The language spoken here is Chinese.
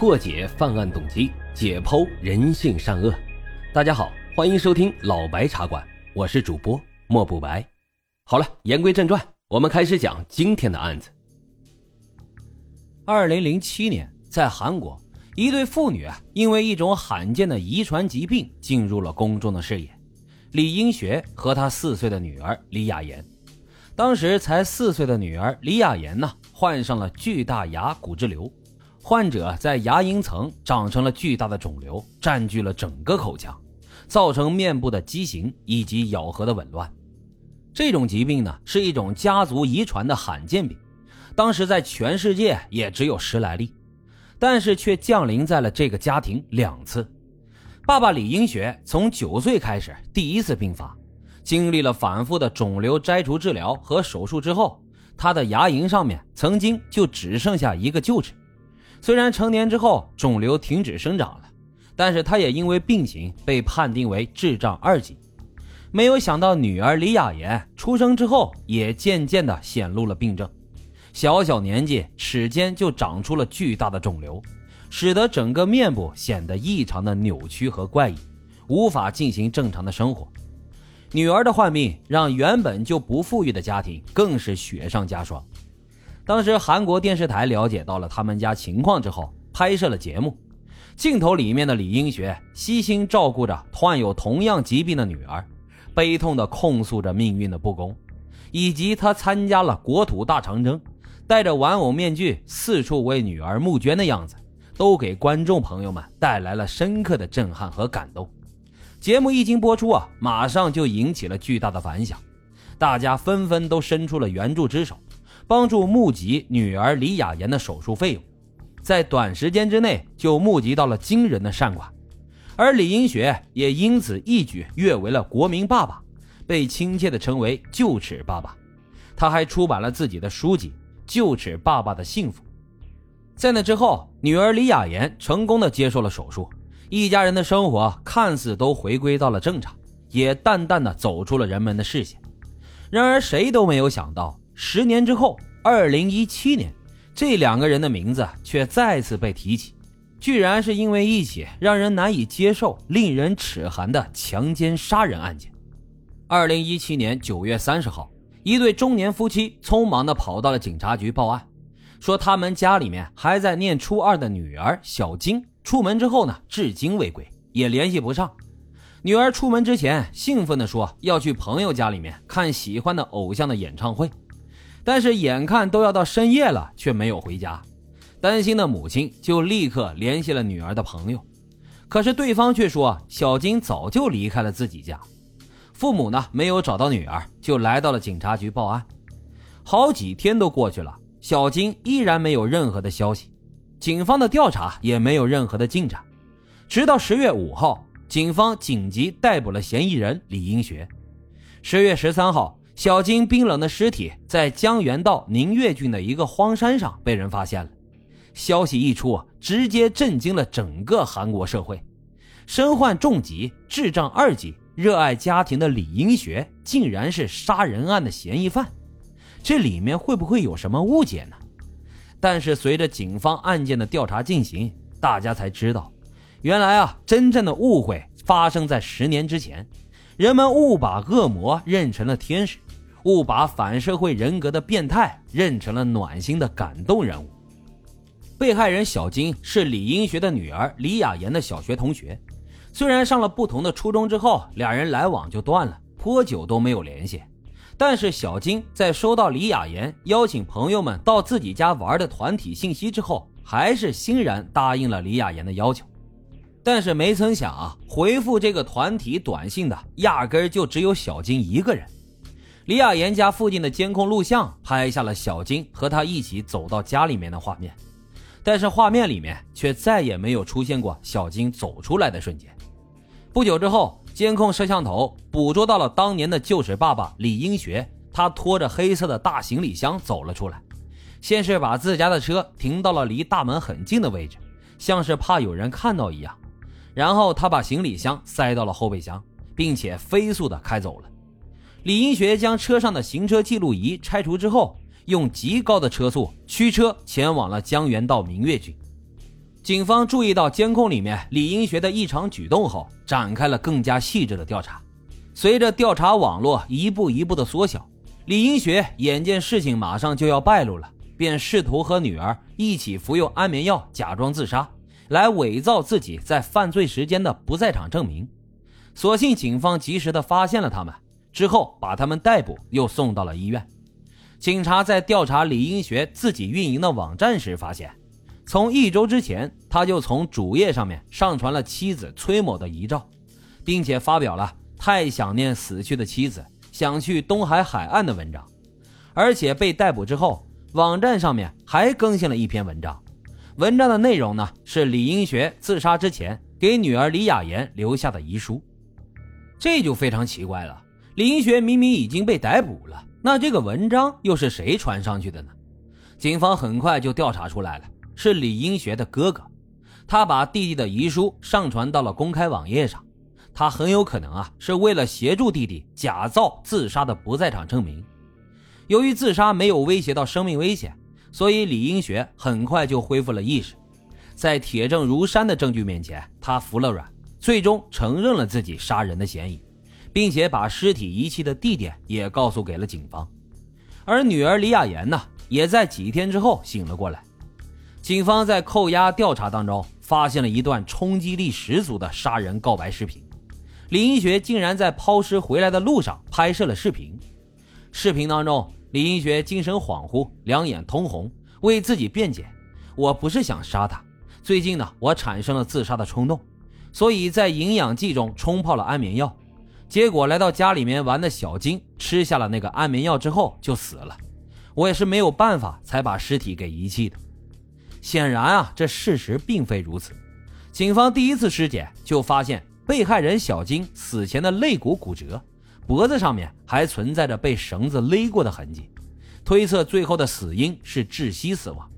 破解犯案动机，解剖人性善恶。大家好，欢迎收听老白茶馆，我是主播莫不白。好了，言归正传，我们开始讲今天的案子。二零零七年，在韩国，一对父女啊，因为一种罕见的遗传疾病进入了公众的视野。李英学和他四岁的女儿李雅妍，当时才四岁的女儿李雅妍呢，患上了巨大牙骨质瘤，患者在牙龈层长成了巨大的肿瘤，占据了整个口腔，造成面部的畸形以及咬合的紊乱。这种疾病呢，是一种家族遗传的罕见病。当时在全世界也只有十来例，但是却降临在了这个家庭两次。爸爸李英学从九岁开始第一次病发，经历了反复的肿瘤摘除治疗和手术之后，他的牙龈上面曾经就只剩下一个臼齿。虽然成年之后肿瘤停止生长了，但是他也因为病情被判定为智障二级。没有想到女儿李雅妍出生之后也渐渐的显露了病症。小小年纪，齿间就长出了巨大的肿瘤，使得整个面部显得异常的扭曲和怪异，无法进行正常的生活。女儿的患病让原本就不富裕的家庭更是雪上加霜。当时韩国电视台了解到了他们家情况之后，拍摄了节目。镜头里面的李英学悉心照顾着患有同样疾病的女儿，悲痛地控诉着命运的不公，以及他参加了国土大长征。戴着玩偶面具四处为女儿募捐的样子，都给观众朋友们带来了深刻的震撼和感动。节目一经播出啊，马上就引起了巨大的反响，大家纷纷都伸出了援助之手，帮助募集女儿李雅妍的手术费用。在短时间之内就募集到了惊人的善款，而李英学也因此一举跃为了国民爸爸，被亲切地称为“臼齿爸爸”。他还出版了自己的书籍。就齿爸爸的幸福，在那之后，女儿李雅妍成功的接受了手术，一家人的生活看似都回归到了正常，也淡淡的走出了人们的视线。然而，谁都没有想到，十年之后，二零一七年，这两个人的名字却再次被提起，居然是因为一起让人难以接受、令人齿寒的强奸杀人案件。二零一七年九月三十号。一对中年夫妻匆忙地跑到了警察局报案，说他们家里面还在念初二的女儿小金出门之后呢，至今未归，也联系不上。女儿出门之前兴奋地说要去朋友家里面看喜欢的偶像的演唱会，但是眼看都要到深夜了，却没有回家。担心的母亲就立刻联系了女儿的朋友，可是对方却说小金早就离开了自己家。父母呢没有找到女儿，就来到了警察局报案。好几天都过去了，小金依然没有任何的消息，警方的调查也没有任何的进展。直到十月五号，警方紧急逮捕了嫌疑人李英学。十月十三号，小金冰冷的尸体在江原道宁岳郡的一个荒山上被人发现了。消息一出，直接震惊了整个韩国社会。身患重疾，智障二级。热爱家庭的李英学竟然是杀人案的嫌疑犯，这里面会不会有什么误解呢？但是随着警方案件的调查进行，大家才知道，原来啊，真正的误会发生在十年之前，人们误把恶魔认成了天使，误把反社会人格的变态认成了暖心的感动人物。被害人小金是李英学的女儿李雅妍的小学同学。虽然上了不同的初中之后，两人来往就断了，颇久都没有联系。但是小金在收到李雅妍邀请朋友们到自己家玩的团体信息之后，还是欣然答应了李雅妍的要求。但是没曾想啊，回复这个团体短信的压根儿就只有小金一个人。李雅妍家附近的监控录像拍下了小金和他一起走到家里面的画面，但是画面里面却再也没有出现过小金走出来的瞬间。不久之后，监控摄像头捕捉到了当年的旧水爸爸李英学，他拖着黑色的大行李箱走了出来。先是把自家的车停到了离大门很近的位置，像是怕有人看到一样。然后他把行李箱塞到了后备箱，并且飞速的开走了。李英学将车上的行车记录仪拆除之后，用极高的车速驱车前往了江原道明月郡。警方注意到监控里面李英学的异常举动后，展开了更加细致的调查。随着调查网络一步一步的缩小，李英学眼见事情马上就要败露了，便试图和女儿一起服用安眠药，假装自杀，来伪造自己在犯罪时间的不在场证明。所幸警方及时的发现了他们，之后把他们逮捕，又送到了医院。警察在调查李英学自己运营的网站时发现，从一周之前他就从主页上面上传了妻子崔某的遗照，并且发表了太想念死去的妻子，想去东海海岸的文章。而且被逮捕之后，网站上面还更新了一篇文章，文章的内容呢是李英学自杀之前给女儿李雅妍留下的遗书。这就非常奇怪了。李英学明明已经被逮捕了，那这个文章又是谁传上去的呢？警方很快就调查出来了，是李英学的哥哥，他把弟弟的遗书上传到了公开网页上。他很有可能啊，是为了协助弟弟假造自杀的不在场证明。由于自杀没有威胁到生命危险，所以李英学很快就恢复了意识。在铁证如山的证据面前，他服了软。最终承认了自己杀人的嫌疑，并且把尸体遗弃的地点也告诉给了警方。而女儿李雅妍呢，也在几天之后醒了过来。警方在扣押调查当中，发现了一段冲击力十足的杀人告白视频。李英学竟然在抛尸回来的路上拍摄了视频。视频当中，李英学精神恍惚，两眼通红，为自己辩解：“我不是想杀他，最近呢，我产生了自杀的冲动。”所以在营养剂中冲泡了安眠药，结果来到家里面玩的小金吃下了那个安眠药之后就死了。我也是没有办法才把尸体给遗弃的。显然啊，这事实并非如此。警方第一次尸检就发现被害人小金死前的肋骨骨折，脖子上面还存在着被绳子勒过的痕迹，推测最后的死因是窒息死亡。